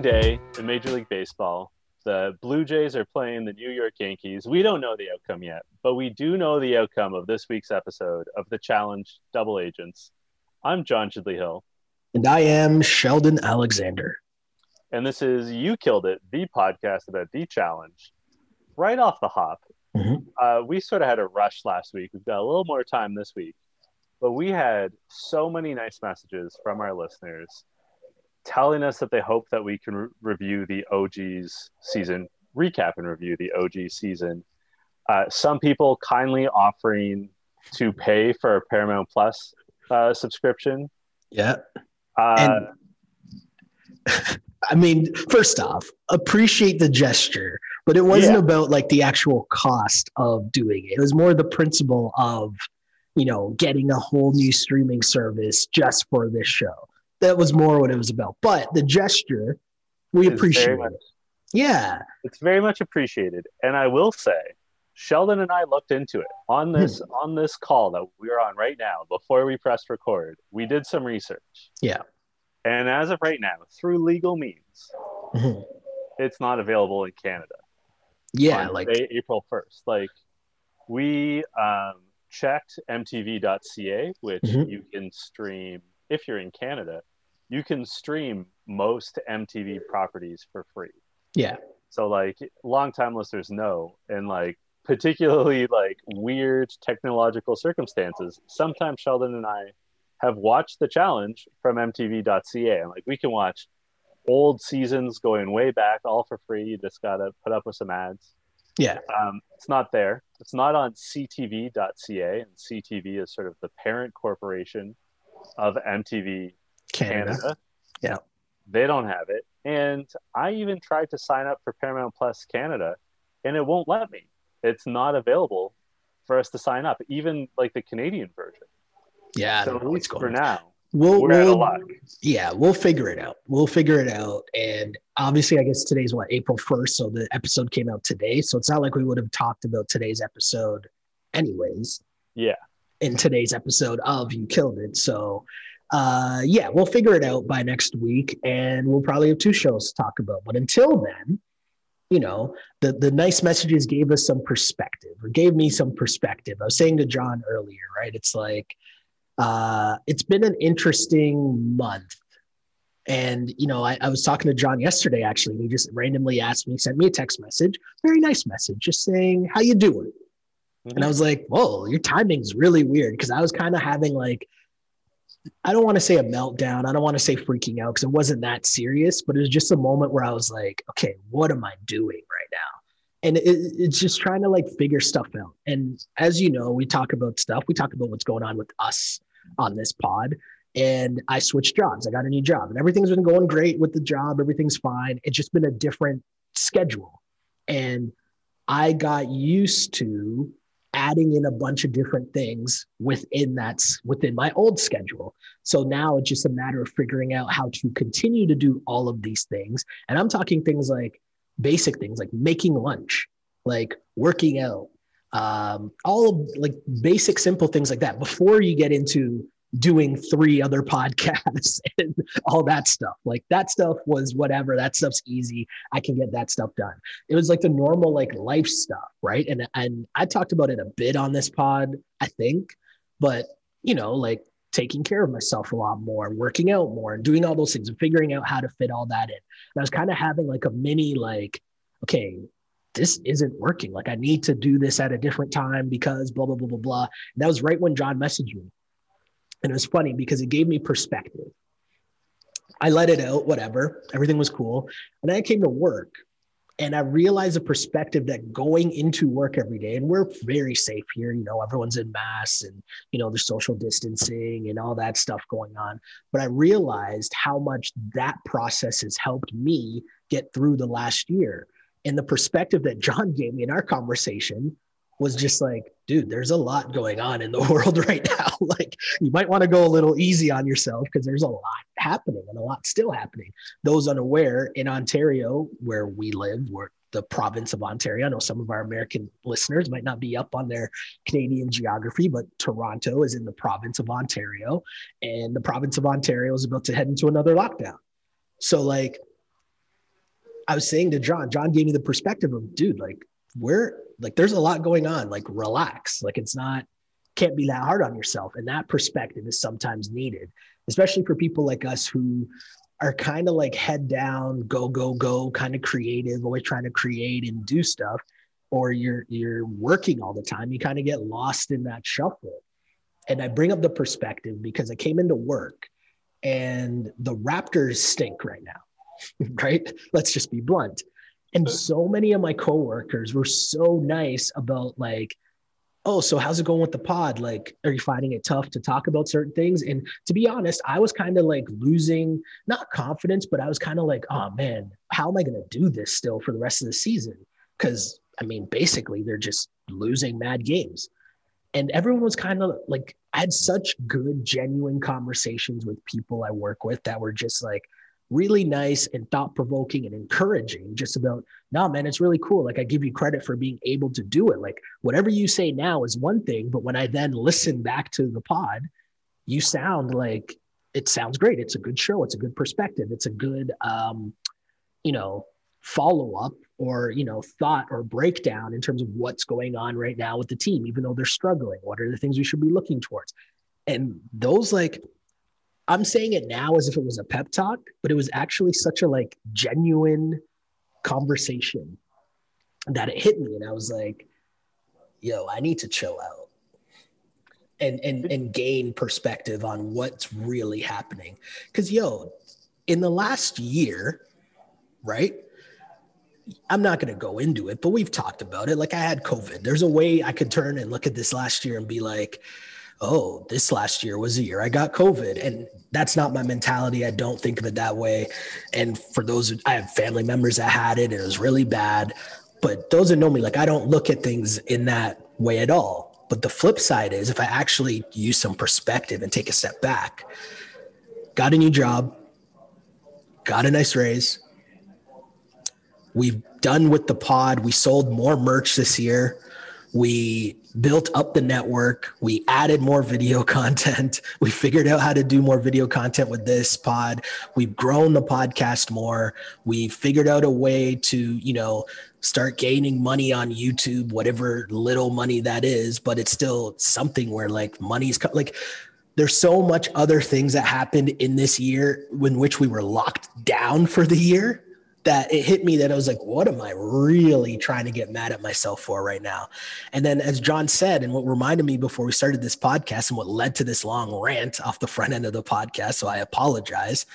opening day in Major League Baseball. The Blue Jays are playing the New York Yankees. We don't know the outcome yet, but we do know the outcome of this week's episode of the Challenge Double Agents. I'm John Chidley Hill. And I am Sheldon Alexander. And this is You Killed It, the podcast about the challenge. Right off the hop, mm-hmm. uh, we sort of had a rush last week. We've got a little more time this week, but we had so many nice messages from our listeners telling us that they hope that we can re- review the OG's season, recap and review the OG season. Uh, some people kindly offering to pay for a Paramount Plus uh, subscription. Yeah. Uh, I mean, first off, appreciate the gesture, but it wasn't yeah. about like the actual cost of doing it. It was more the principle of, you know, getting a whole new streaming service just for this show that was more what it was about. But the gesture, we it's appreciate much, it. Yeah. It's very much appreciated. And I will say, Sheldon and I looked into it on this hmm. on this call that we're on right now before we pressed record. We did some research. Yeah. And as of right now, through legal means, mm-hmm. it's not available in Canada. Yeah, like April 1st. Like we um, checked mtv.ca, which mm-hmm. you can stream if you're in Canada you can stream most MTV properties for free. Yeah. So like longtime listeners know, and like particularly like weird technological circumstances, sometimes Sheldon and I have watched the challenge from MTV.ca, and like we can watch old seasons going way back all for free. You just gotta put up with some ads. Yeah. Um, it's not there. It's not on CTV.ca, and CTV is sort of the parent corporation of MTV Canada. Canada. Yeah. They don't have it. And I even tried to sign up for Paramount Plus Canada and it won't let me. It's not available for us to sign up, even like the Canadian version. Yeah. So at least for now, we'll, we'll yeah, we'll figure it out. We'll figure it out. And obviously, I guess today's what, April 1st. So the episode came out today. So it's not like we would have talked about today's episode anyways. Yeah. In today's episode of You Killed It. So uh, yeah, we'll figure it out by next week, and we'll probably have two shows to talk about. But until then, you know, the the nice messages gave us some perspective, or gave me some perspective. I was saying to John earlier, right? It's like uh, it's been an interesting month. And you know, I, I was talking to John yesterday. Actually, he just randomly asked me, sent me a text message, very nice message, just saying, "How you doing?" Mm-hmm. And I was like, "Whoa, your timing's really weird," because I was kind of having like I don't want to say a meltdown. I don't want to say freaking out because it wasn't that serious, but it was just a moment where I was like, okay, what am I doing right now? And it, it's just trying to like figure stuff out. And as you know, we talk about stuff. We talk about what's going on with us on this pod. And I switched jobs. I got a new job, and everything's been going great with the job. Everything's fine. It's just been a different schedule. And I got used to adding in a bunch of different things within that's within my old schedule. So now it's just a matter of figuring out how to continue to do all of these things. And I'm talking things like basic things like making lunch, like working out, um, all of like basic, simple things like that before you get into doing three other podcasts and all that stuff. Like that stuff was whatever. That stuff's easy. I can get that stuff done. It was like the normal like life stuff, right? And and I talked about it a bit on this pod, I think, but you know, like taking care of myself a lot more, working out more, and doing all those things and figuring out how to fit all that in. And I was kind of having like a mini like, okay, this isn't working. Like I need to do this at a different time because blah blah blah blah blah. And that was right when John messaged me and it was funny because it gave me perspective. I let it out, whatever. Everything was cool. And I came to work and I realized a perspective that going into work every day, and we're very safe here, you know, everyone's in masks and, you know, there's social distancing and all that stuff going on. But I realized how much that process has helped me get through the last year. And the perspective that John gave me in our conversation was just like, dude, there's a lot going on in the world right now. like, you might want to go a little easy on yourself because there's a lot happening and a lot still happening. Those unaware in Ontario, where we live, where the province of Ontario. I know some of our American listeners might not be up on their Canadian geography, but Toronto is in the province of Ontario, and the province of Ontario is about to head into another lockdown. So, like, I was saying to John, John gave me the perspective of, dude, like, we're like, there's a lot going on. Like, relax. Like, it's not, can't be that hard on yourself. And that perspective is sometimes needed, especially for people like us who are kind of like head down, go, go, go, kind of creative, always trying to create and do stuff. Or you're you're working all the time, you kind of get lost in that shuffle. And I bring up the perspective because I came into work and the Raptors stink right now, right? Let's just be blunt. And so many of my coworkers were so nice about like, oh, so how's it going with the pod? Like, are you finding it tough to talk about certain things? And to be honest, I was kind of like losing not confidence, but I was kind of like, oh man, how am I going to do this still for the rest of the season? Because I mean, basically, they're just losing mad games. And everyone was kind of like, I had such good, genuine conversations with people I work with that were just like, really nice and thought provoking and encouraging just about, no, man, it's really cool. Like, I give you credit for being able to do it. Like, whatever you say now is one thing, but when I then listen back to the pod, you sound like it sounds great. It's a good show. It's a good perspective. It's a good, um, you know, follow up or you know thought or breakdown in terms of what's going on right now with the team even though they're struggling what are the things we should be looking towards and those like I'm saying it now as if it was a pep talk, but it was actually such a like genuine conversation that it hit me. And I was like, yo, I need to chill out and and and gain perspective on what's really happening. Cause yo, in the last year, right? I'm not going to go into it, but we've talked about it. Like I had COVID. There's a way I could turn and look at this last year and be like, oh, this last year was a year I got COVID. And that's not my mentality. I don't think of it that way. And for those, I have family members that had it and it was really bad. But those that know me, like I don't look at things in that way at all. But the flip side is if I actually use some perspective and take a step back, got a new job, got a nice raise. We've done with the pod. We sold more merch this year. We built up the network. We added more video content. We figured out how to do more video content with this pod. We've grown the podcast more. We figured out a way to, you know, start gaining money on YouTube, whatever little money that is, but it's still something where like money's co- like there's so much other things that happened in this year in which we were locked down for the year that it hit me that I was like, what am I really trying to get mad at myself for right now? And then, as John said, and what reminded me before we started this podcast and what led to this long rant off the front end of the podcast, so I apologize,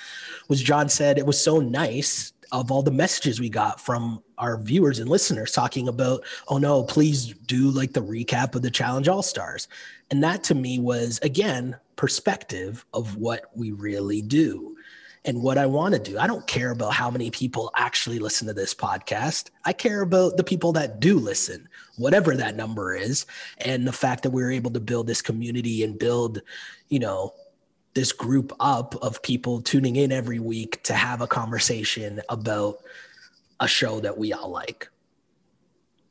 was John said it was so nice of all the messages we got from our viewers and listeners talking about, oh no, please do like the recap of the Challenge All Stars. And that to me was, again, perspective of what we really do and what I want to do. I don't care about how many people actually listen to this podcast. I care about the people that do listen, whatever that number is, and the fact that we're able to build this community and build, you know, this group up of people tuning in every week to have a conversation about a show that we all like.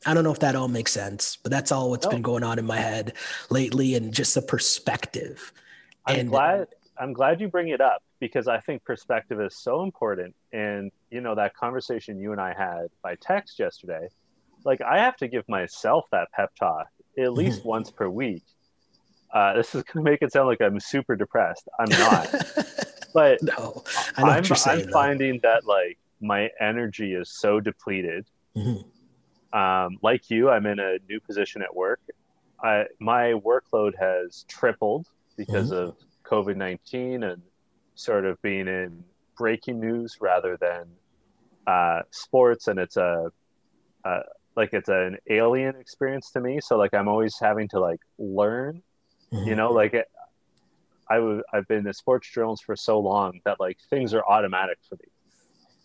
I don't know if that all makes sense, but that's all what's no. been going on in my head lately and just a perspective. I'm and glad I'm glad you bring it up because I think perspective is so important. And you know that conversation you and I had by text yesterday, like I have to give myself that pep talk at least once per week. Uh, this is going to make it sound like I'm super depressed. I'm not, but no, I'm, saying, I'm finding that like my energy is so depleted. Mm-hmm. Um, like you, I'm in a new position at work. I, my workload has tripled because mm-hmm. of COVID 19 and sort of being in breaking news rather than uh, sports. And it's a, uh, like it's an alien experience to me. So like I'm always having to like learn, mm-hmm. you know, like it, I w- I've been a sports journalist for so long that like things are automatic for me.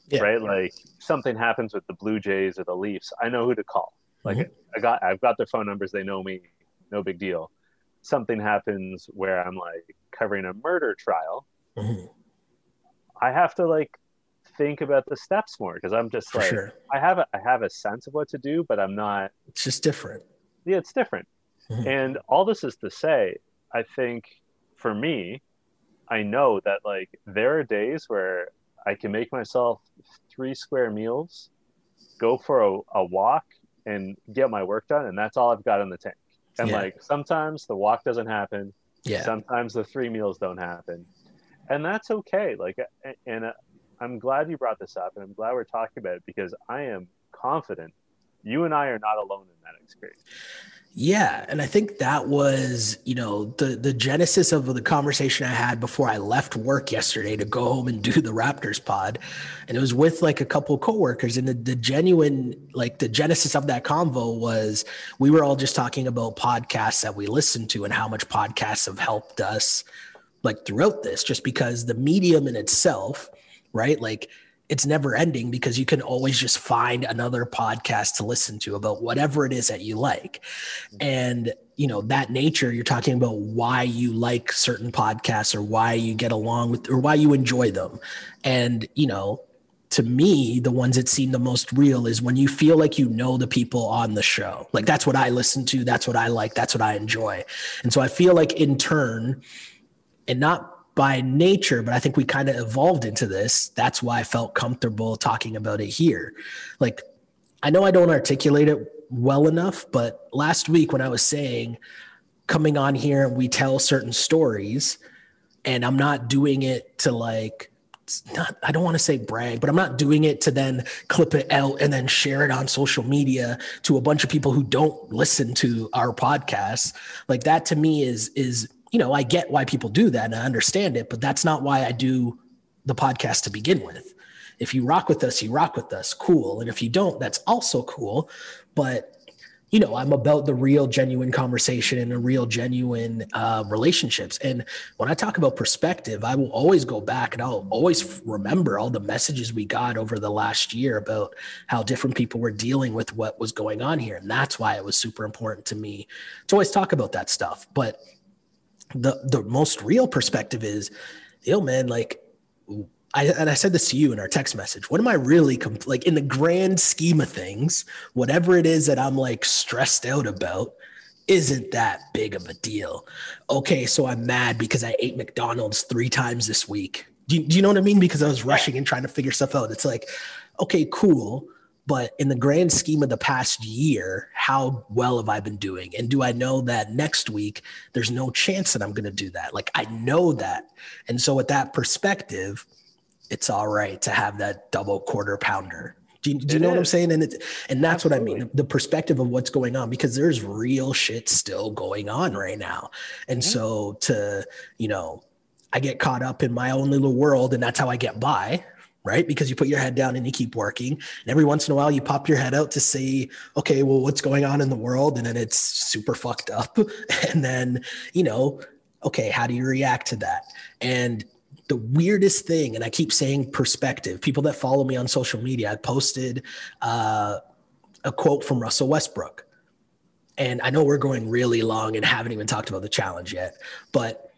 Yeah. Right. Like something happens with the Blue Jays or the Leafs. I know who to call. Like mm-hmm. I got, I've got their phone numbers. They know me. No big deal something happens where I'm like covering a murder trial, mm-hmm. I have to like think about the steps more because I'm just For like sure. I have a, I have a sense of what to do, but I'm not. It's just different. Yeah, it's different. Mm-hmm. And all this is to say, I think for me, I know that like there are days where I can make myself three square meals, go for a, a walk, and get my work done, and that's all I've got in the tank. And yeah. like sometimes the walk doesn't happen. Yeah. Sometimes the three meals don't happen, and that's okay. Like, and uh, I'm glad you brought this up, and I'm glad we're talking about it because I am confident you and I are not alone in that experience. Yeah, and I think that was, you know, the the genesis of the conversation I had before I left work yesterday to go home and do the Raptors pod. And it was with like a couple of coworkers and the, the genuine like the genesis of that convo was we were all just talking about podcasts that we listened to and how much podcasts have helped us like throughout this just because the medium in itself, right? Like it's never ending because you can always just find another podcast to listen to about whatever it is that you like. And, you know, that nature, you're talking about why you like certain podcasts or why you get along with or why you enjoy them. And, you know, to me, the ones that seem the most real is when you feel like you know the people on the show. Like that's what I listen to, that's what I like, that's what I enjoy. And so I feel like in turn, and not by nature, but I think we kind of evolved into this. That's why I felt comfortable talking about it here. Like, I know I don't articulate it well enough, but last week when I was saying coming on here and we tell certain stories, and I'm not doing it to like, not, I don't want to say brag, but I'm not doing it to then clip it out and then share it on social media to a bunch of people who don't listen to our podcast. Like that to me is is you know, I get why people do that and I understand it, but that's not why I do the podcast to begin with. If you rock with us, you rock with us, cool. And if you don't, that's also cool. But you know, I'm about the real, genuine conversation and the real, genuine uh, relationships. And when I talk about perspective, I will always go back and I'll always remember all the messages we got over the last year about how different people were dealing with what was going on here. And that's why it was super important to me to always talk about that stuff. But the the most real perspective is, yo, man, like I, and I said this to you in our text message. What am I really comp- like in the grand scheme of things? Whatever it is that I'm like stressed out about, isn't that big of a deal. Okay, so I'm mad because I ate McDonald's three times this week. Do you, do you know what I mean? Because I was rushing and trying to figure stuff out. It's like, okay, cool. But in the grand scheme of the past year, how well have I been doing? And do I know that next week there's no chance that I'm going to do that? Like I know that. And so with that perspective, it's all right to have that double quarter pounder. Do you, do you know is. what I'm saying? And it, and that's Absolutely. what I mean. The perspective of what's going on because there's real shit still going on right now. And mm-hmm. so to, you know, I get caught up in my own little world and that's how I get by right? Because you put your head down and you keep working. And every once in a while, you pop your head out to see, okay, well, what's going on in the world? And then it's super fucked up. And then, you know, okay, how do you react to that? And the weirdest thing, and I keep saying perspective, people that follow me on social media, I posted uh, a quote from Russell Westbrook. And I know we're going really long and haven't even talked about the challenge yet, but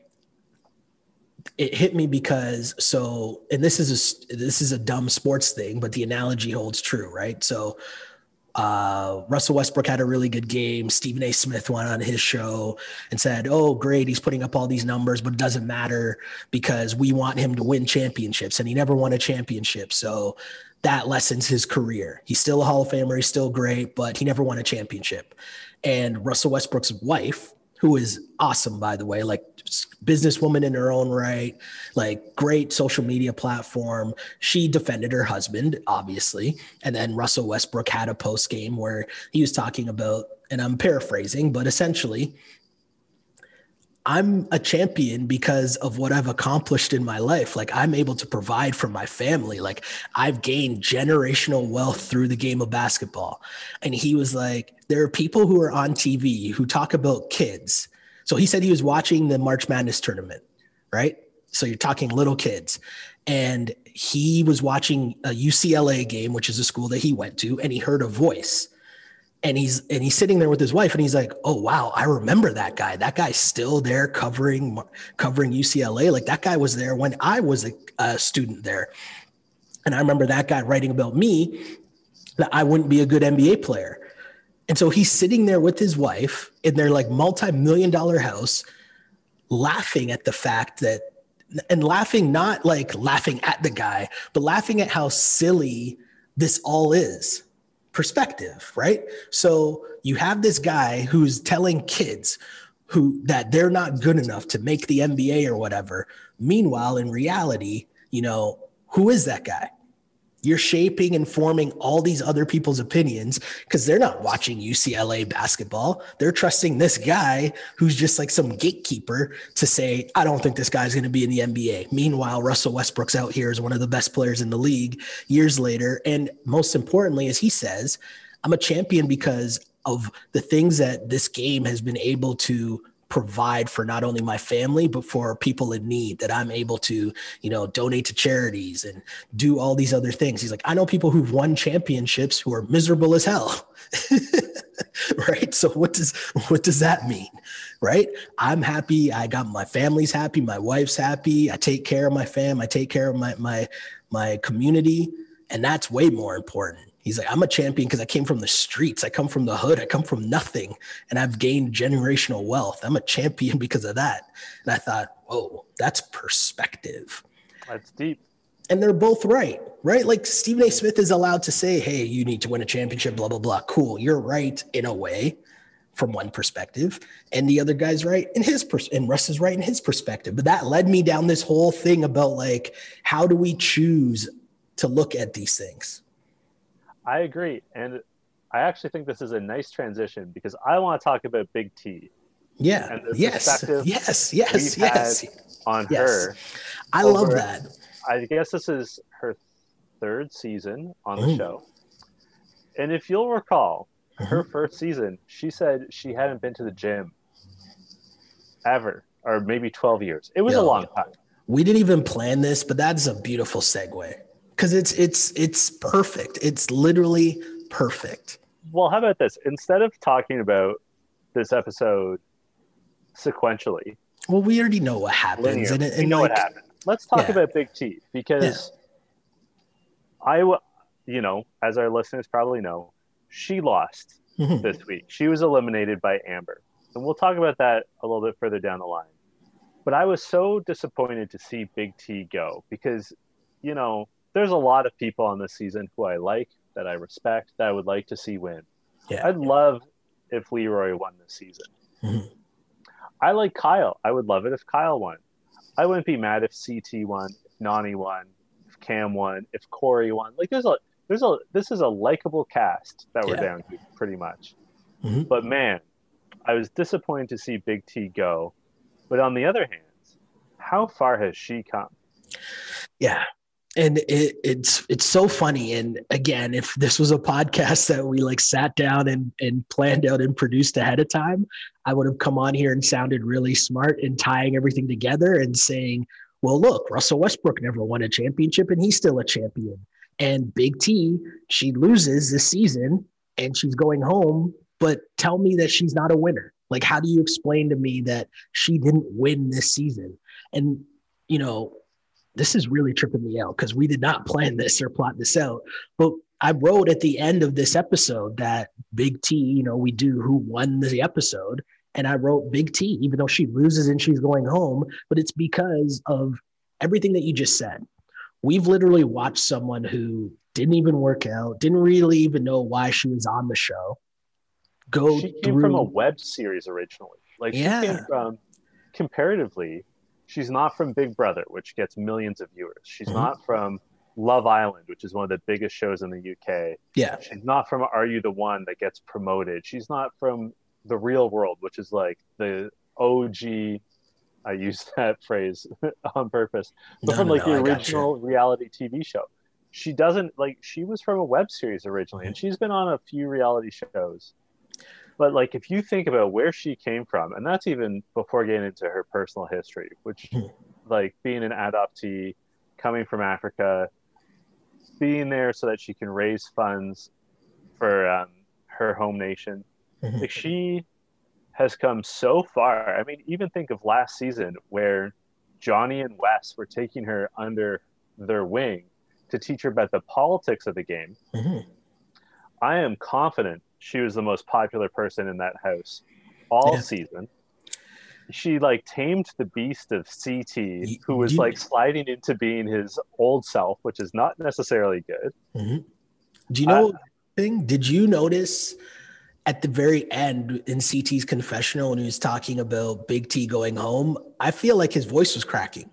it hit me because so and this is a this is a dumb sports thing but the analogy holds true right so uh, Russell Westbrook had a really good game. Stephen A. Smith went on his show and said, Oh, great. He's putting up all these numbers, but it doesn't matter because we want him to win championships. And he never won a championship. So that lessens his career. He's still a Hall of Famer. He's still great, but he never won a championship. And Russell Westbrook's wife, who is awesome, by the way, like businesswoman in her own right, like great social media platform. She defended her husband, obviously. And then Russell Westbrook had a post game where he was talking about, and I'm paraphrasing, but essentially, I'm a champion because of what I've accomplished in my life. Like I'm able to provide for my family. Like I've gained generational wealth through the game of basketball. And he was like, there are people who are on TV who talk about kids. So he said he was watching the March Madness tournament, right? So you're talking little kids. And he was watching a UCLA game, which is a school that he went to, and he heard a voice and he's and he's sitting there with his wife and he's like oh wow i remember that guy. That guy's still there covering covering ucla like that guy was there when i was a, a student there. And i remember that guy writing about me that i wouldn't be a good nba player. And so he's sitting there with his wife in their like multi-million dollar house laughing at the fact that and laughing not like laughing at the guy, but laughing at how silly this all is. Perspective, right? So you have this guy who's telling kids who that they're not good enough to make the NBA or whatever. Meanwhile, in reality, you know, who is that guy? You're shaping and forming all these other people's opinions because they're not watching UCLA basketball. They're trusting this guy who's just like some gatekeeper to say, I don't think this guy's going to be in the NBA. Meanwhile, Russell Westbrook's out here as one of the best players in the league years later. And most importantly, as he says, I'm a champion because of the things that this game has been able to provide for not only my family but for people in need that i'm able to you know donate to charities and do all these other things. He's like i know people who've won championships who are miserable as hell. Right? So what does what does that mean? Right? I'm happy. I got my family's happy. My wife's happy. I take care of my fam i take care of my my my community. And that's way more important He's like, I'm a champion because I came from the streets. I come from the hood. I come from nothing and I've gained generational wealth. I'm a champion because of that. And I thought, whoa, that's perspective. That's deep. And they're both right, right? Like Stephen A. Smith is allowed to say, hey, you need to win a championship, blah, blah, blah. Cool. You're right in a way from one perspective. And the other guy's right in his pers- and Russ is right in his perspective. But that led me down this whole thing about like, how do we choose to look at these things? I agree. And I actually think this is a nice transition because I want to talk about Big T. Yeah. yes. Yes. Yes. Yes. On yes. her. I over, love that. I guess this is her third season on the show. And if you'll recall, mm-hmm. her first season, she said she hadn't been to the gym ever, or maybe 12 years. It was Yo, a long time. We didn't even plan this, but that's a beautiful segue because it's it's it's perfect. It's literally perfect. Well, how about this? Instead of talking about this episode sequentially, well, we already know what happens, linear, and, and we know like, what happened. Let's talk yeah. about Big T because yeah. I, you know, as our listeners probably know, she lost mm-hmm. this week. She was eliminated by Amber, and we'll talk about that a little bit further down the line. But I was so disappointed to see Big T go because, you know, there's a lot of people on this season who I like, that I respect, that I would like to see win. Yeah. I'd love if Leroy won this season. Mm-hmm. I like Kyle. I would love it if Kyle won. I wouldn't be mad if CT won, if Nany won, if Cam won, if Corey won. Like there's a there's a this is a likable cast that we're yeah. down to pretty much. Mm-hmm. But man, I was disappointed to see Big T go. But on the other hand, how far has she come? Yeah, and it, it's it's so funny. And again if this was a podcast that we like sat down and and planned out and produced ahead of time i would have come on here and sounded really smart in tying everything together and saying well look russell westbrook never won a championship and he's still a champion. And big t she loses this season and she's going home but tell me that she's not a winner. Like how do you explain to me that she didn't win this season? And you know this is really tripping me out because we did not plan this or plot this out. But I wrote at the end of this episode that Big T, you know, we do who won the episode. And I wrote Big T, even though she loses and she's going home, but it's because of everything that you just said. We've literally watched someone who didn't even work out, didn't really even know why she was on the show. Go she came through... from a web series originally. Like yeah. she came from comparatively she's not from Big Brother, which gets millions of viewers. She's mm-hmm. not from Love Island, which is one of the biggest shows in the UK. Yeah. She's not from Are You the One that gets promoted. She's not from The Real World, which is like the OG. I use that phrase on purpose, but no, from like no, the original reality TV show. She doesn't like. She was from a web series originally, and she's been on a few reality shows. But like, if you think about where she came from, and that's even before getting into her personal history, which, hmm. like, being an adoptee, coming from Africa, being there so that she can raise funds for um, her home nation. Mm-hmm. Like, she has come so far. I mean, even think of last season where Johnny and Wes were taking her under their wing to teach her about the politics of the game. Mm-hmm. I am confident she was the most popular person in that house all yeah. season. she like tamed the beast of CT, who was like sliding into being his old self, which is not necessarily good. Mm-hmm. Do you know uh, thing? Did you notice at the very end in CT's confessional when he was talking about Big T going home? I feel like his voice was cracking.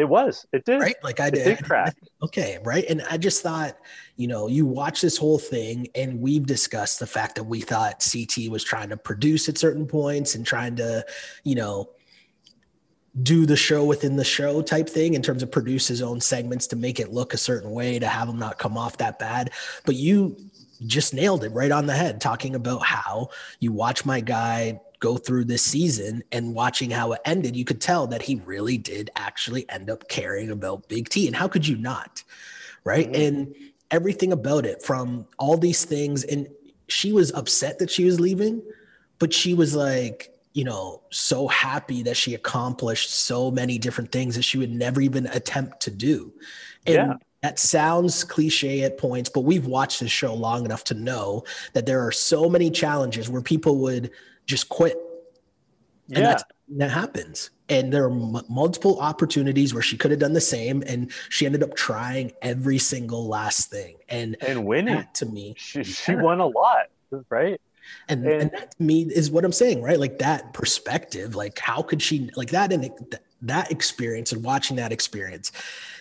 It was. It did. Right. Like I it did. did crack. Okay. Right. And I just thought, you know, you watch this whole thing and we've discussed the fact that we thought CT was trying to produce at certain points and trying to, you know, do the show within the show type thing in terms of produce his own segments to make it look a certain way to have him not come off that bad. But you just nailed it right on the head talking about how you watch my guy go through this season and watching how it ended, you could tell that he really did actually end up caring about Big T. And how could you not? Right. Mm-hmm. And everything about it from all these things. And she was upset that she was leaving, but she was like, you know, so happy that she accomplished so many different things that she would never even attempt to do. And yeah. that sounds cliche at points, but we've watched this show long enough to know that there are so many challenges where people would just quit. And yeah. that happens. And there are m- multiple opportunities where she could have done the same, and she ended up trying every single last thing. And and winning to me, she, she won a lot, right? And, and, and that to me is what I'm saying, right? Like that perspective, like how could she like that and that experience and watching that experience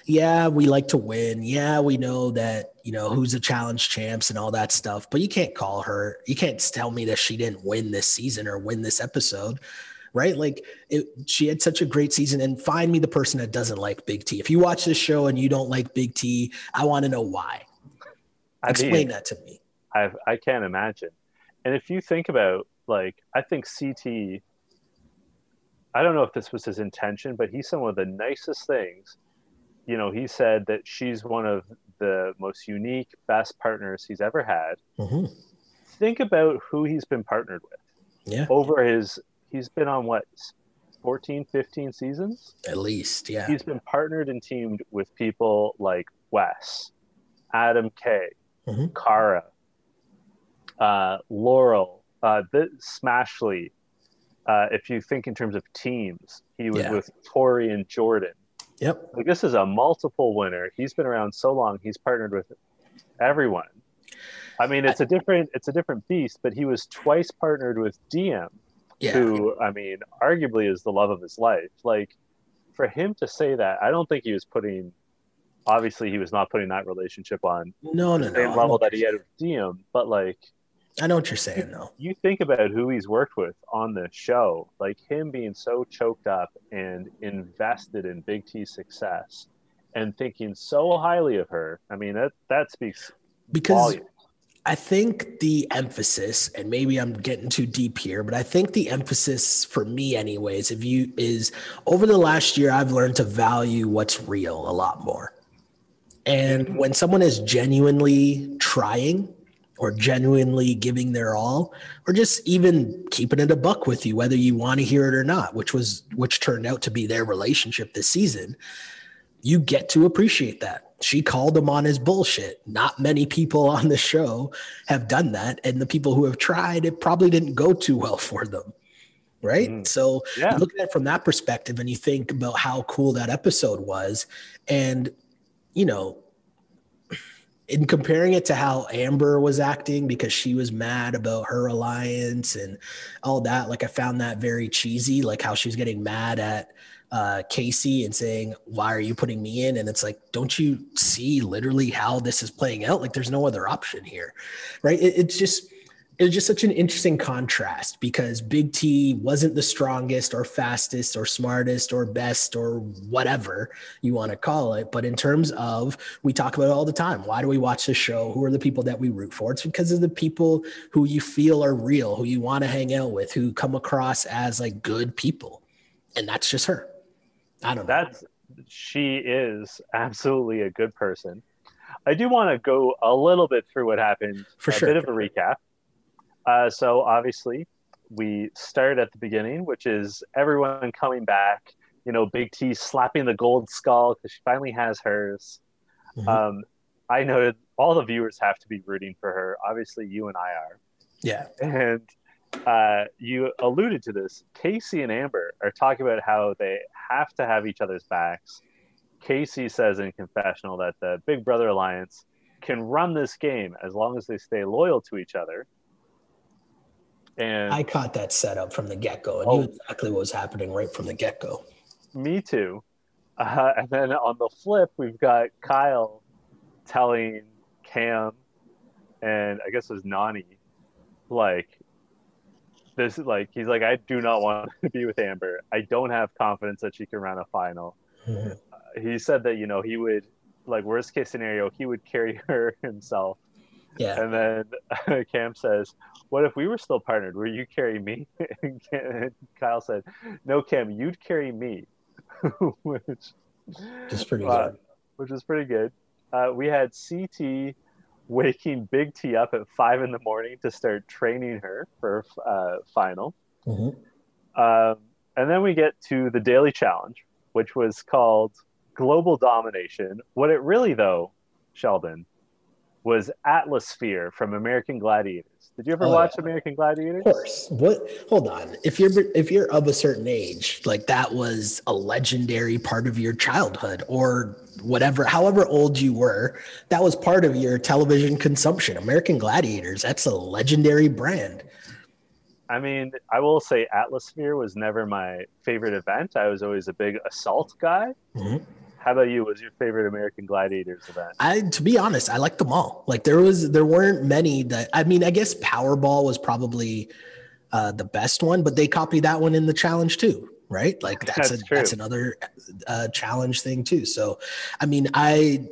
yeah, we like to win. Yeah, we know that, you know, who's the challenge champs and all that stuff, but you can't call her, you can't tell me that she didn't win this season or win this episode. Right. Like it, she had such a great season. And find me the person that doesn't like Big T. If you watch this show and you don't like Big T, I want to know why. I Explain mean, that to me. I I can't imagine. And if you think about like, I think CT I don't know if this was his intention, but he's some of the nicest things you know, he said that she's one of the most unique, best partners he's ever had. Mm-hmm. Think about who he's been partnered with. Yeah. Over his, he's been on what, 14, 15 seasons? At least, yeah. He's been partnered and teamed with people like Wes, Adam K, mm-hmm. Cara, uh, Laurel, uh, the, Smashley. Uh, if you think in terms of teams, he was yeah. with Tori and Jordan. Yep. Like this is a multiple winner. He's been around so long. He's partnered with everyone. I mean, it's a different it's a different beast, but he was twice partnered with Diem, yeah. who I mean, arguably is the love of his life. Like for him to say that, I don't think he was putting obviously he was not putting that relationship on no, no, the same no, level that he had with Diem, but like I know what you're saying, though. You think about who he's worked with on the show, like him being so choked up and invested in Big T's success, and thinking so highly of her. I mean, that that speaks because volumes. I think the emphasis, and maybe I'm getting too deep here, but I think the emphasis for me, anyways, if you is over the last year, I've learned to value what's real a lot more. And mm-hmm. when someone is genuinely trying or genuinely giving their all or just even keeping it a buck with you whether you want to hear it or not which was which turned out to be their relationship this season you get to appreciate that she called him on his bullshit not many people on the show have done that and the people who have tried it probably didn't go too well for them right mm. so yeah. look at it from that perspective and you think about how cool that episode was and you know in comparing it to how Amber was acting because she was mad about her alliance and all that, like I found that very cheesy, like how she's getting mad at uh, Kaycee and saying, Why are you putting me in? And it's like, don't you see literally how this is playing out? Like there's no other option here. Right. It, it's just it was just such an interesting contrast because Big T wasn't the strongest or fastest or smartest or best or whatever you want to call it. But in terms of, we talk about it all the time. Why do we watch this show? Who are the people that we root for? It's because of the people who you feel are real, who you want to hang out with, who come across as like good people. And that's just her. I don't know. That's, she is absolutely a good person. I do want to go a little bit through what happened. For a sure. bit of a recap. Uh, so obviously, we start at the beginning, which is everyone coming back. You know, Big T slapping the gold skull because she finally has hers. Mm-hmm. Um, I know all the viewers have to be rooting for her. Obviously, you and I are. Yeah. And uh, you alluded to this. Kaycee and Amber are talking about how they have to have each other's backs. Kaycee says in confessional that the Big Brother Alliance can run this game as long as they stay loyal to each other. And I caught that setup from the get go and oh, knew exactly what was happening right from the get go. Me too. Uh, and then on the flip, we've got Kyle telling Cam and I guess it was Nany, like, this is like he's like I do not want to be with Amber. I don't have confidence that she can run a final. Mm-hmm. Uh, he said that you know he would like worst case scenario he would carry her himself. Yeah. And then Cam says, "What if we were still partnered? Will you carry me?" and Kyle said, "No, Cam, you'd carry me," which is pretty uh, good. Which is pretty good. Uh, we had CT waking Big T up at five in the morning to start training her for uh, final. Mm-hmm. Um, and then we get to the daily challenge, which was called Global Domination. What it really, though, Sheldon, was Atlasphere from American Gladiators. Did you ever oh, watch yeah. American Gladiators? Of course. What? Hold on. If you're if you're of a certain age, like that was a legendary part of your childhood, or whatever, however old you were, that was part of your television consumption. American Gladiators. That's a legendary brand. I mean, I will say Atlasphere was never my favorite event. I was always a big assault guy. Mm-hmm. How about you? Was your favorite American Gladiators event? I, to be honest, I liked them all. Like there was, there weren't many that. I mean, I guess Powerball was probably uh, the best one, but they copied that one in the challenge too, right? Like that's, that's a, that's another uh, challenge thing too. So, I mean, I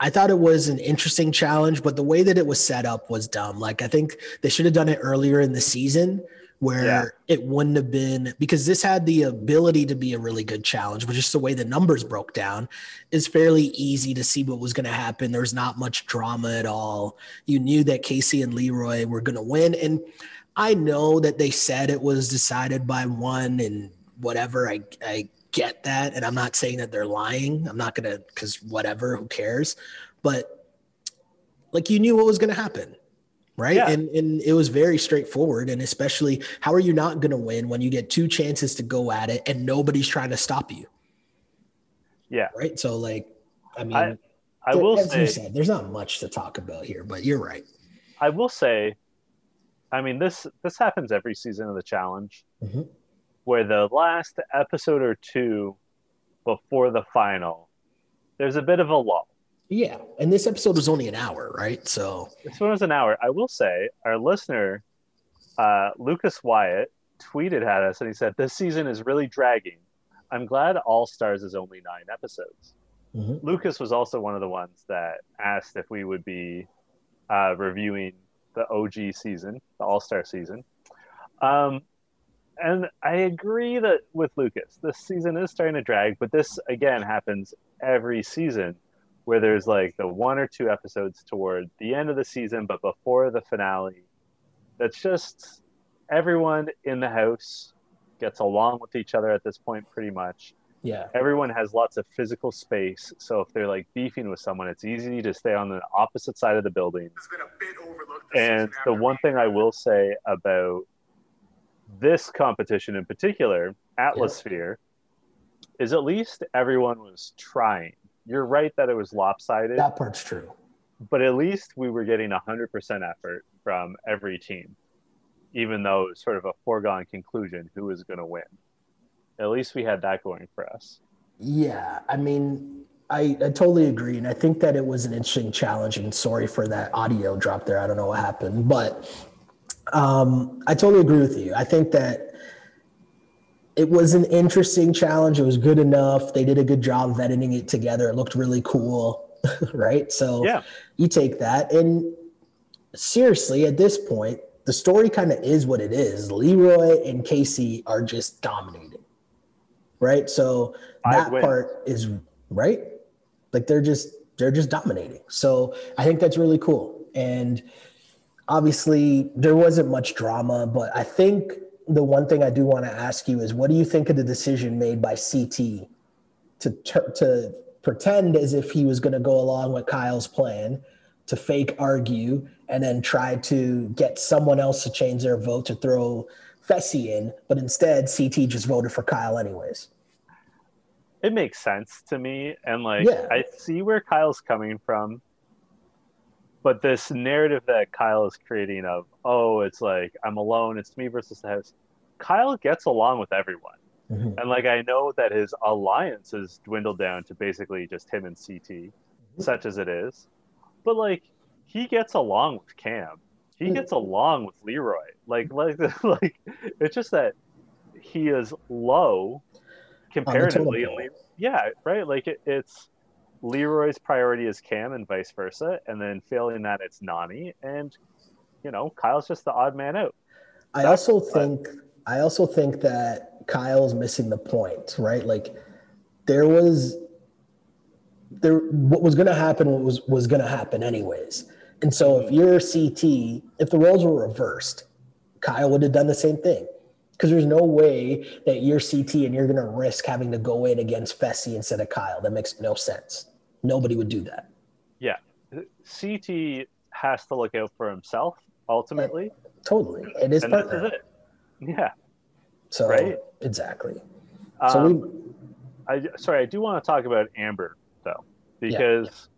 I thought it was an interesting challenge, but the way that it was set up was dumb. Like I think they should have done it earlier in the season where yeah. it wouldn't have been because this had the ability to be a really good challenge, but just the way the numbers broke down is fairly easy to see what was going to happen. There's not much drama at all. You knew that Kaycee and Leroy were going to win. And I know that they said it was decided by one and whatever. I, I get that. And I'm not saying that they're lying. I'm not going to, because whatever, who cares? But like you knew what was going to happen right? Yeah. And and it was very straightforward. And especially, how are you not going to win when you get two chances to go at it and nobody's trying to stop you? Yeah. Right. So like, I mean, I, I will as say, you said, there's not much to talk about here, but you're right. I will say, I mean this this happens every season of the challenge, mm-hmm. where the last episode or two before the final, there's a bit of a lull yeah, and this episode was only an hour, right? So this one was an hour. I will say, our listener, uh, Lucas Wyatt, tweeted at us and he said, "This season is really dragging. I'm glad All Stars is only nine episodes." Mm-hmm. Lucas was also one of the ones that asked if we would be uh, reviewing the OG season, the All Star season. Um, and I agree that with Lucas, this season is starting to drag, but this again happens every season where there's like the one or two episodes toward the end of the season, but before the finale. That's just everyone in the house gets along with each other at this point, pretty much. Yeah. Everyone has lots of physical space. So if they're like beefing with someone, it's easy to stay on the opposite side of the building. and the one thing I will say about this competition in particular, Atlasphere, yeah. is at least everyone was trying you're right that it was lopsided. That part's true. But at least we were getting 100% effort from every team, even though it was sort of a foregone conclusion who was going to win. At least we had that going for us. Yeah. I mean, I, I totally agree. And I think that it was an interesting challenge. And sorry for that audio drop there. I don't know what happened. But um, I totally agree with you. I think that it was an interesting challenge. It was good enough. They did a good job of editing it together. It looked really cool, right? So yeah. you take that. And seriously, at this point, the story kind of is what it is. Leroy and Kaycee are just dominating, right? So that part is right. Like they're just they're just dominating. So I think that's really cool. And obviously, there wasn't much drama, but I think the one thing I do want to ask you is what do you think of the decision made by CT to to pretend as if he was going to go along with Kyle's plan, to fake argue and then try to get someone else to change their vote to throw Fessy in, but instead CT just voted for Kyle anyways. It makes sense to me, and like yeah. I see where Kyle's coming from, but this narrative that Kyle is creating of oh, it's like I'm alone, it's me versus the house. Kyle gets along with everyone. Mm-hmm. And like I know that his alliance has dwindled down to basically just him and CT, mm-hmm. such as it is. But like he gets along with Cam. He mm. gets along with Leroy. Like like like it's just that he is low comparatively. yeah, right. Like it, it's Leroy's priority is Cam and vice versa, and then failing that it's Nany, and you know Kyle's just the odd man out. I That's, also think I also think that Kyle's missing the point, right? Like there was there what was going to happen was was going to happen anyways. And so if mm-hmm. you're CT, if the roles were reversed, Kyle would have done the same thing. Because there's no way that you're CT and you're going to risk having to go in against Fessy instead of Kyle. That makes no sense. Nobody would do that. Yeah. CT has to look out for himself ultimately. totally. It is and partner. Is it. Yeah. So right? exactly. So um, we I sorry, I do want to talk about Amber though, because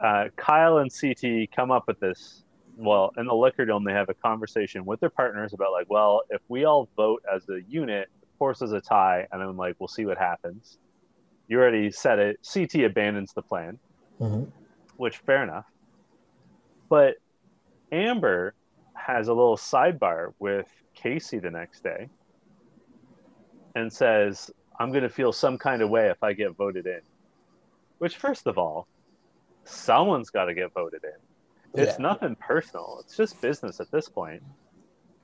yeah. uh, Kyle and CT come up with this. Well, in the liquor dome, they have a conversation with their partners about like, well, if we all vote as a unit, forces a tie, and I'm like we'll see what happens. You already said it. CT abandons the plan, mm-hmm. which fair enough. But Amber has a little sidebar with Kaycee the next day and says, I'm going to feel some kind of way if I get voted in. Which, first of all, someone's got to get voted in. It's yeah. nothing personal, it's just business at this point.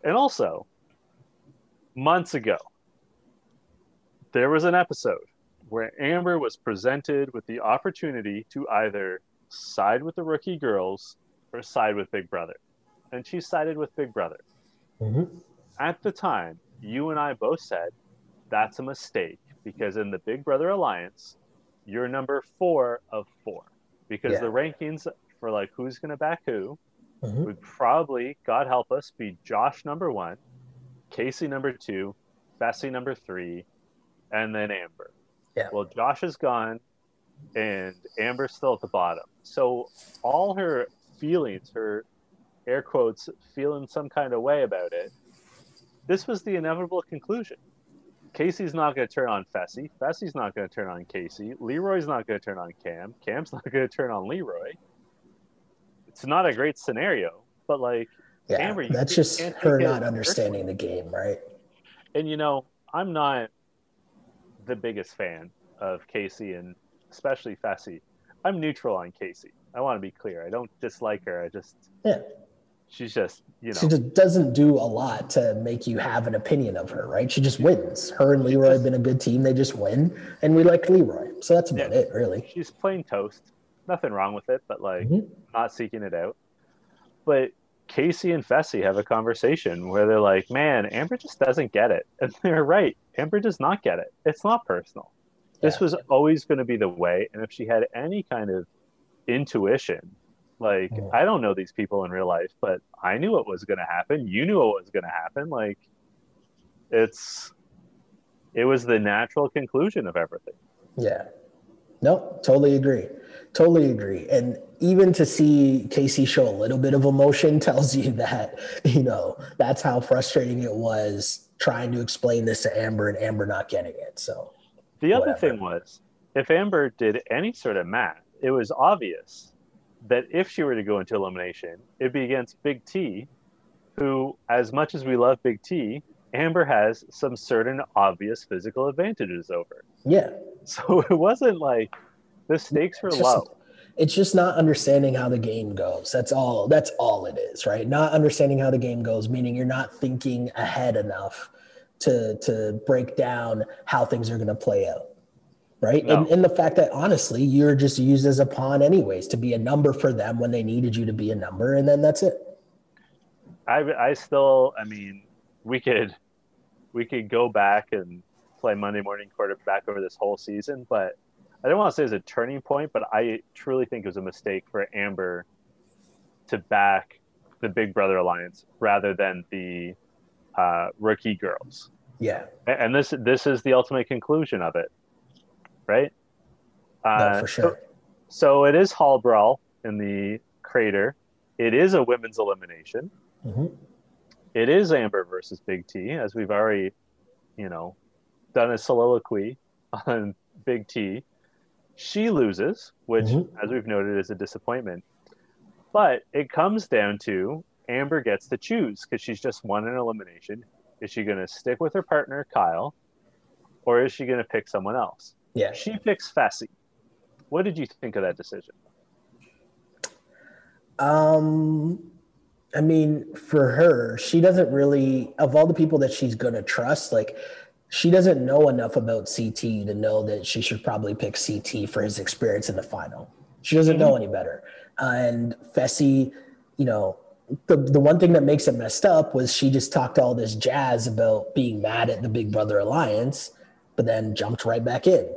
And also, months ago, there was an episode where Amber was presented with the opportunity to either side with the rookie girls or side with Big Brother. And she sided with Big Brother. Mm-hmm. At the time, you and I both said that's a mistake because in the Big Brother Alliance, you're number four of four because yeah. the rankings for like who's going to back who mm-hmm. would probably, God help us, be Josh number one, Kaycee number two, Fessy number three, and then Amber. Yeah. Well, Josh is gone and Amber's still at the bottom. So all her feelings, her air quotes, feeling some kind of way about it, this was the inevitable conclusion. Kaycee's not going to turn on Fessy. Fessy's not going to turn on Kaycee. Leroy's not going to turn on Cam. Cam's not going to turn on Leroy. It's not a great scenario, but like, yeah, Amber, that's just her not understanding the game, right? And you know, I'm not the biggest fan of Kaycee and especially Fessy. I'm neutral on Kaycee. I want to be clear. I don't dislike her. I just yeah. she's just you know. she just doesn't do a lot to make you have an opinion of her right? She just wins. Her and leroy have been a good team. They just win. And we like leroy. So that's about yeah, it really. She's plain toast. Nothing wrong with it but like mm-hmm. not seeking it out. But kaycee and fessy have a conversation where they're like man amber just doesn't get it and they're right amber does not get it it's not personal yeah. this was always going to be the way and if she had any kind of intuition like yeah. I don't know these people in real life, but I knew what was going to happen. You knew what was going to happen. Like it's it was the natural conclusion of everything. Yeah. No, totally agree. Totally agree. And even to see Kaycee show a little bit of emotion tells you that, you know, that's how frustrating it was trying to explain this to Amber and Amber not getting it. So the other whatever. thing was if Amber did any sort of math, it was obvious that if she were to go into elimination, it'd be against Big T, who, as much as we love Big T, Amber has some certain obvious physical advantages over. Yeah. So it wasn't like the stakes were it's low. It's just not understanding how the game goes. That's all. That's all it is, right? Not understanding how the game goes, meaning you're not thinking ahead enough to to break down how things are going to play out right? No. And, and the fact that honestly, you're just used as a pawn, anyways, to be a number for them when they needed you to be a number, and then that's it. I, I still, I mean, we could, we could go back and play Monday morning quarterback over this whole season, but I don't want to say it's a turning point, but I truly think it was a mistake for Amber to back the Big Brother Alliance rather than the uh, rookie girls. Yeah. And this this is the ultimate conclusion of it, right? Uh, no, for sure. So, so, it is Hall Brawl in the crater. It is a women's elimination. Mm-hmm. It is Amber versus Big T, as we've already, you know, done a soliloquy on Big T. She loses, which, mm-hmm. as we've noted, is a disappointment. But it comes down to Amber gets to choose because she's just won an elimination. Is she going to stick with her partner, Kyle, or is she going to pick someone else? Yeah. She picks Fessy. What did you think of that decision? Um, I mean, for her, she doesn't really, of all the people that she's going to trust, like, she doesn't know enough about CT to know that she should probably pick CT for his experience in the final. She doesn't mm-hmm. know any better. Uh, and Fessy, you know, the the one thing that makes it messed up was she just talked all this jazz about being mad at the Big Brother Alliance, but then jumped right back in.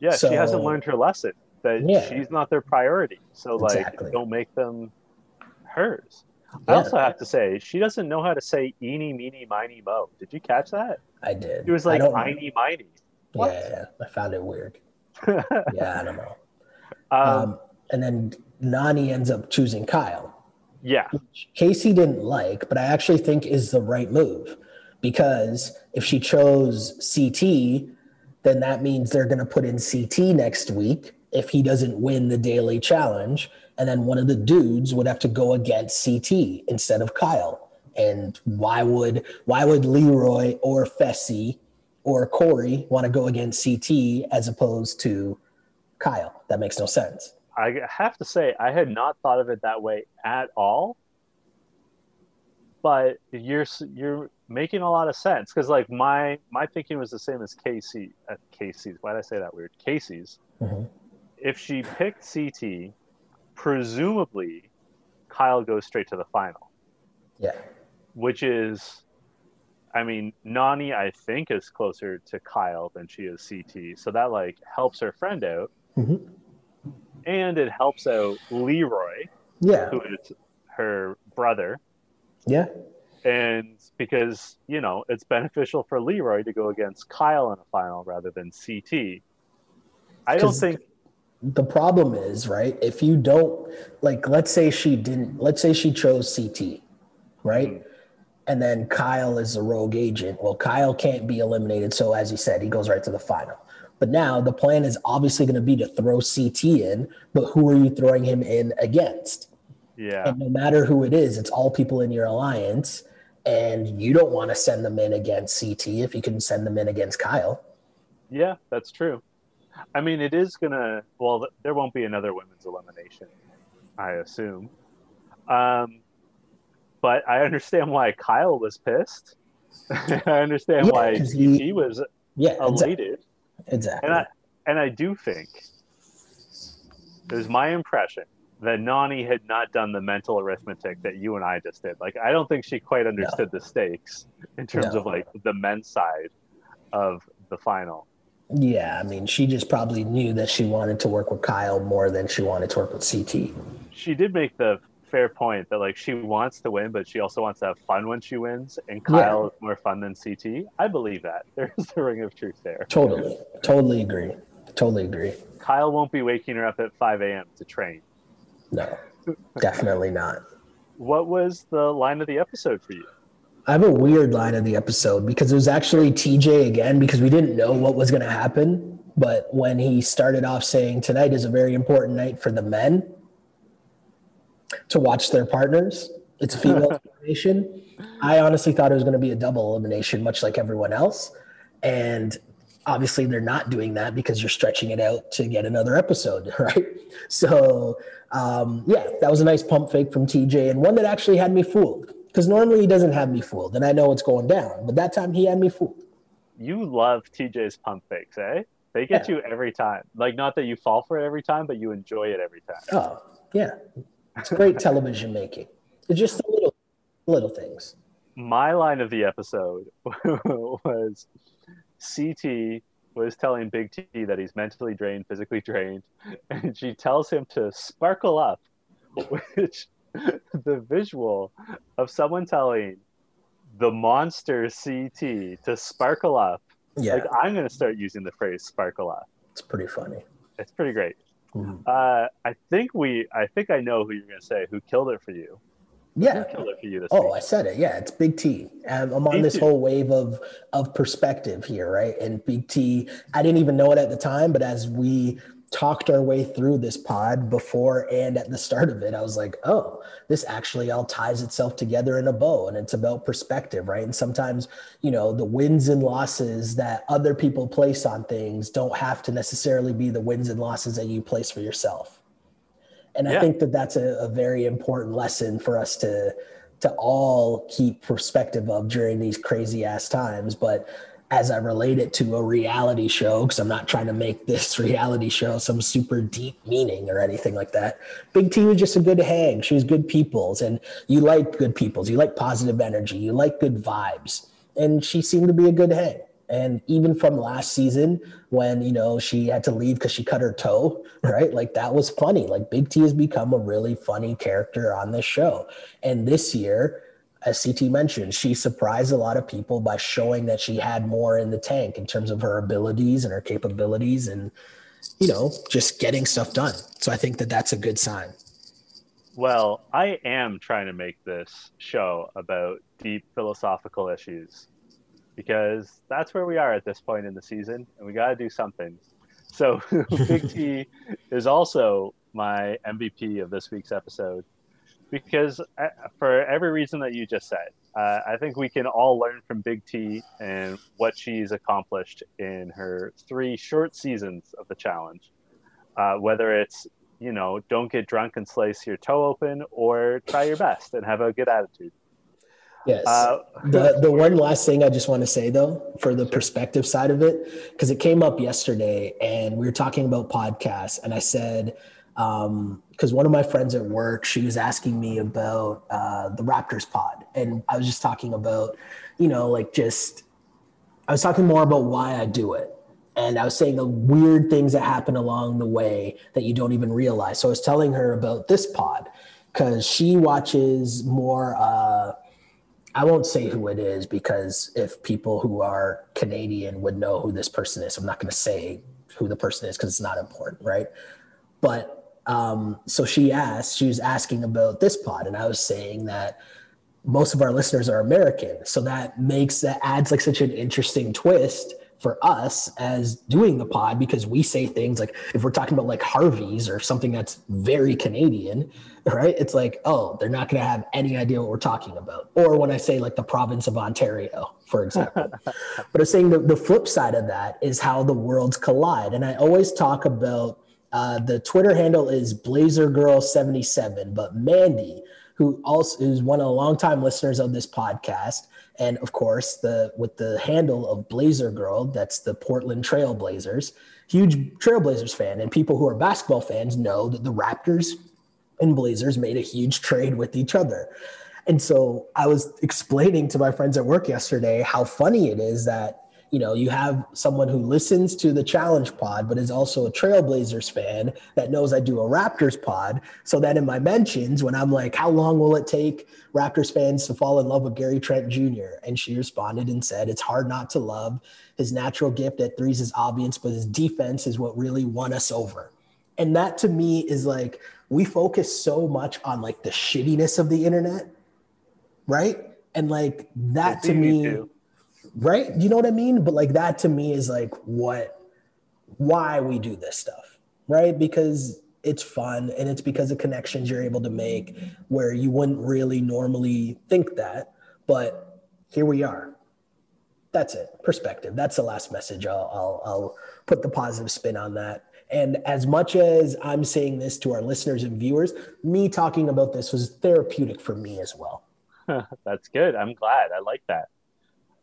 Yeah, so, she hasn't learned her lesson that yeah, she's not their priority. So like, don't make them hers. I also have to say she doesn't know how to say eeny meeny miny mo. Did you catch that? I did. It was like eeny miny. Yeah, I found it weird. yeah, I don't know. Um, um, and then Nany ends up choosing Kyle. Yeah. Kaycee didn't like, but I actually think is the right move because if she chose CT, then that means they're going to put in CT next week if he doesn't win the daily challenge. And then one of the dudes would have to go against CT instead of Kyle. And why would why would Leroy or Fessy or Corey want to go against CT as opposed to Kyle? That makes no sense. I have to say, I had not thought of it that way at all. But you're you're making a lot of sense because like my my thinking was the same as Kaycee at uh, Kaycee's. Why did I say that weird? Kaycee's. Mm-hmm. If she picked CT, presumably Kyle goes straight to the final. Yeah. Which is, I mean, Nany, I think is closer to Kyle than she is CT, so that like helps her friend out. Mm-hmm and it helps out Leroy, yeah, who is her brother. Yeah. And because, you know, it's beneficial for Leroy to go against Kyle in a final rather than CT. I don't think the problem is, right? If you don't like let's say she didn't let's say she chose CT, right? Mm-hmm. And then Kyle is a rogue agent. Well, Kyle can't be eliminated, so as you said, he goes right to the final. But now the plan is obviously going to be to throw CT in, but who are you throwing him in against? Yeah. And no matter who it is, it's all people in your alliance. And you don't want to send them in against CT if you can send them in against Kyle. Yeah, that's true. I mean, it is to, well, there won't be another women's elimination, I assume. Um, but I understand why Kyle was pissed. I understand yeah, why he, CT was yeah, elated. Exactly. And I and I do think it was my impression that Nany had not done the mental arithmetic that you and I just did. Like I don't think she quite understood no. the stakes in terms no. of like the men's side of the final. Yeah, I mean, she just probably knew that she wanted to work with Kyle more than she wanted to work with CT. She did make the fair point that like she wants to win, but she also wants to have fun when she wins. And Kyle yeah. is more fun than CT. I believe that. There's the ring of truth there. Totally. Totally agree. Totally agree. Kyle won't be waking her up at 5 a.m. to train. No, definitely not. What was the line of the episode for you? I have a weird line of the episode because it was actually TJ again because we didn't know what was going to happen. But when he started off saying tonight is a very important night for the men, to watch their partners. It's a female elimination. I honestly thought it was going to be a double elimination, much like everyone else. And obviously, they're not doing that because you're stretching it out to get another episode, right? So, um, yeah, that was a nice pump fake from TJ and one that actually had me fooled because normally he doesn't have me fooled and I know what's going down, but that time he had me fooled. You love TJ's pump fakes, eh? They get yeah. you every time. Like, not that you fall for it every time, but you enjoy it every time. Oh, yeah. It's great television making. It's just the little little things. My line of the episode was CT was telling Big T that he's mentally drained, physically drained, and she tells him to sparkle up, which the visual of someone telling the monster CT to sparkle up. Yeah. Like I'm gonna start using the phrase sparkle up. It's pretty funny. It's pretty great. Mm-hmm. Uh, I think we I think I know who you're gonna say who killed it for you. Yeah. Who killed it for you this oh, week? I said it. Yeah, it's Big T. I'm, I'm on this whole wave of of perspective here, right? And Big T, I didn't even know it at the time, but as we talked our way through this pod before and at the start of it, I was like, oh, this actually all ties itself together in a bow. And it's about perspective, right? And sometimes, you know, the wins and losses that other people place on things don't have to necessarily be the wins and losses that you place for yourself. And yeah. I think that that's a, a very important lesson for us to to all keep perspective of during these crazy ass times. But as I relate it to a reality show, because I'm not trying to make this reality show some super deep meaning or anything like that. Big T was just a good hang. She was good peoples, and you like good peoples. You like positive energy. You like good vibes, and she seemed to be a good hang. And even from last season, when you know she had to leave because she cut her toe, right? Like that was funny. Like Big T has become a really funny character on this show. And this year, as CT mentioned, she surprised a lot of people by showing that she had more in the tank in terms of her abilities and her capabilities and, you know, just getting stuff done. So I think that that's a good sign. Well, I am trying to make this show about deep philosophical issues because that's where we are at this point in the season and we got to do something. So Big T is also my MVP of this week's episode because uh, for every reason that you just said, uh, I think we can all learn from Big T and what she's accomplished in her three short seasons of the challenge. Uh, whether it's you know don't get drunk and slice your toe open, or try your best and have a good attitude. Yes. Uh, the the one last thing I just want to say though, for the perspective side of it, because it came up yesterday, and we were talking about podcasts, and I said because um, one of my friends at work, she was asking me about uh, the Raptors pod, and I was just talking about, you know, like just I was talking more about why I do it, and I was saying the weird things that happen along the way that you don't even realize. So I was telling her about this pod because she watches more. Uh, I won't say who it is because if people who are Canadian would know who this person is, I'm not going to say who the person is because it's not important, right? But um, so she asked, she was asking about this pod, and I was saying that most of our listeners are American. So that makes that adds like such an interesting twist for us as doing the pod because we say things like if we're talking about like Harvey's or something that's very Canadian, right? It's like, oh, they're not going to have any idea what we're talking about. Or when I say like the province of Ontario, for example. but I'm saying the, the flip side of that is how the worlds collide. And I always talk about uh, the Twitter handle is BlazerGirl77, but Mandy, who also is one of the longtime listeners of this podcast, and of course the with the handle of Blazer Girl, that's the Portland Trailblazers, huge Trailblazers fan, and people who are basketball fans know that the Raptors and Blazers made a huge trade with each other. And so I was explaining to my friends at work yesterday how funny it is that you know, you have someone who listens to the challenge pod, but is also a Trailblazers fan that knows I do a Raptors pod. So that in my mentions, when I'm like, how long will it take Raptors fans to fall in love with Gary Trent Jr.? And she responded and said, it's hard not to love. His natural gift at threes is obvious, but his defense is what really won us over. And that to me is like, we focus so much on like the shittiness of the internet, right? And like that to me right? You know what I mean? But like that to me is like what why we do this stuff, right? Because it's fun and it's because of connections you're able to make where you wouldn't really normally think that, but here we are. That's it. Perspective. That's the last message. I'll, I'll, I'll put the positive spin on that. And as much as I'm saying this to our listeners and viewers, me talking about this was therapeutic for me as well. That's good. I'm glad. I like that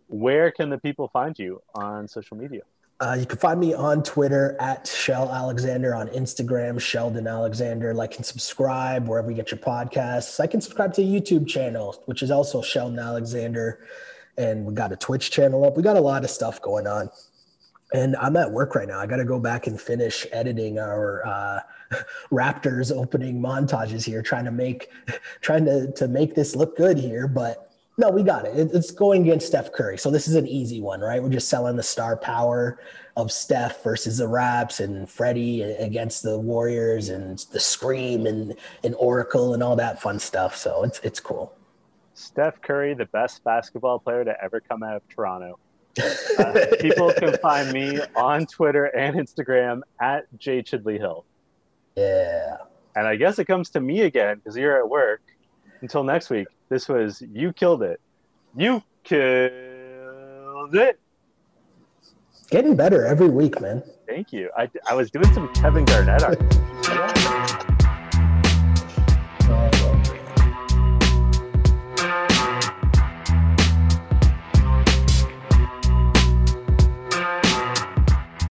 where can the people find you on social media? Uh, you can find me on Twitter at Shell Alexander, on Instagram, Sheldon Alexander. Like and subscribe wherever you get your podcasts. I can subscribe to a YouTube channel, which is also Sheldon Alexander. And we got a Twitch channel up. We got a lot of stuff going on. And I'm at work right now. I got to go back and finish editing our uh, Raptors opening montages here, trying to make trying to to make this look good here. But no, we got it. It's going against Steph Curry, so this is an easy one, right? We're just selling the star power of Steph versus the Raps and Freddie against the Warriors and the Scream and and Oracle and all that fun stuff. So it's it's cool. Steph Curry, the best basketball player to ever come out of Toronto. Uh, people can find me on Twitter and Instagram at J Chidley Hill. Yeah. And I guess it comes to me again because you're at work. Until next week, this was You Killed It. You killed it. Getting better every week, man. Thank you. I, I was doing some Kevin Garnett art.